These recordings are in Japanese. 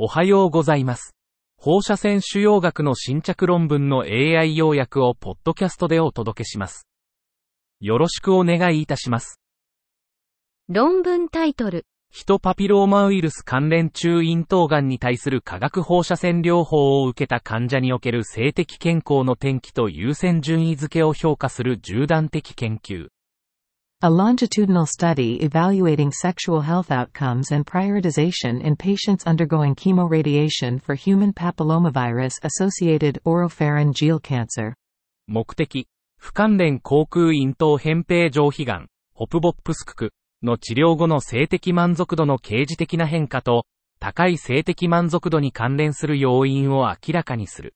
おはようございます。放射線腫瘍学の新着論文の AI 要約をポッドキャストでお届けします。よろしくお願いいたします。論文タイトル。ヒトパピローマウイルス関連中咽頭がんに対する化学放射線療法を受けた患者における性的健康の転機と優先順位付けを評価する縦断的研究。A longitudinal study evaluating sexual health outcomes and prioritization in patients undergoing chemoradiation for human papillomavirus associated oropharyngeal cancer. 目的、不関連口腔咽頭扁平上皮癌、ホプボップスククの治療後の性的満足度の刑事的な変化と、高い性的満足度に関連する要因を明らかにする。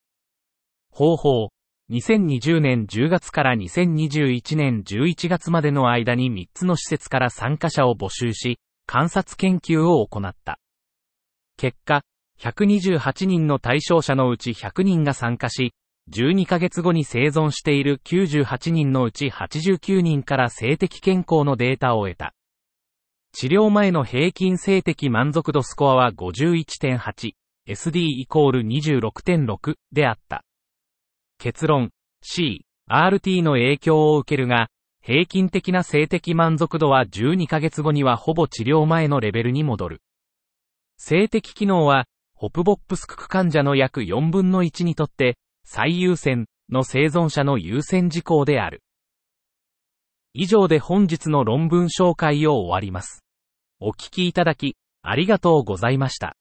方法、2020年10月から2021年11月までの間に3つの施設から参加者を募集し、観察研究を行った。結果、128人の対象者のうち100人が参加し、12ヶ月後に生存している98人のうち89人から性的健康のデータを得た。治療前の平均性的満足度スコアは51.8、SD イコール26.6であった。結論、C、RT の影響を受けるが、平均的な性的満足度は12ヶ月後にはほぼ治療前のレベルに戻る。性的機能は、ホプボップスクク患者の約4分の1にとって、最優先の生存者の優先事項である。以上で本日の論文紹介を終わります。お聞きいただき、ありがとうございました。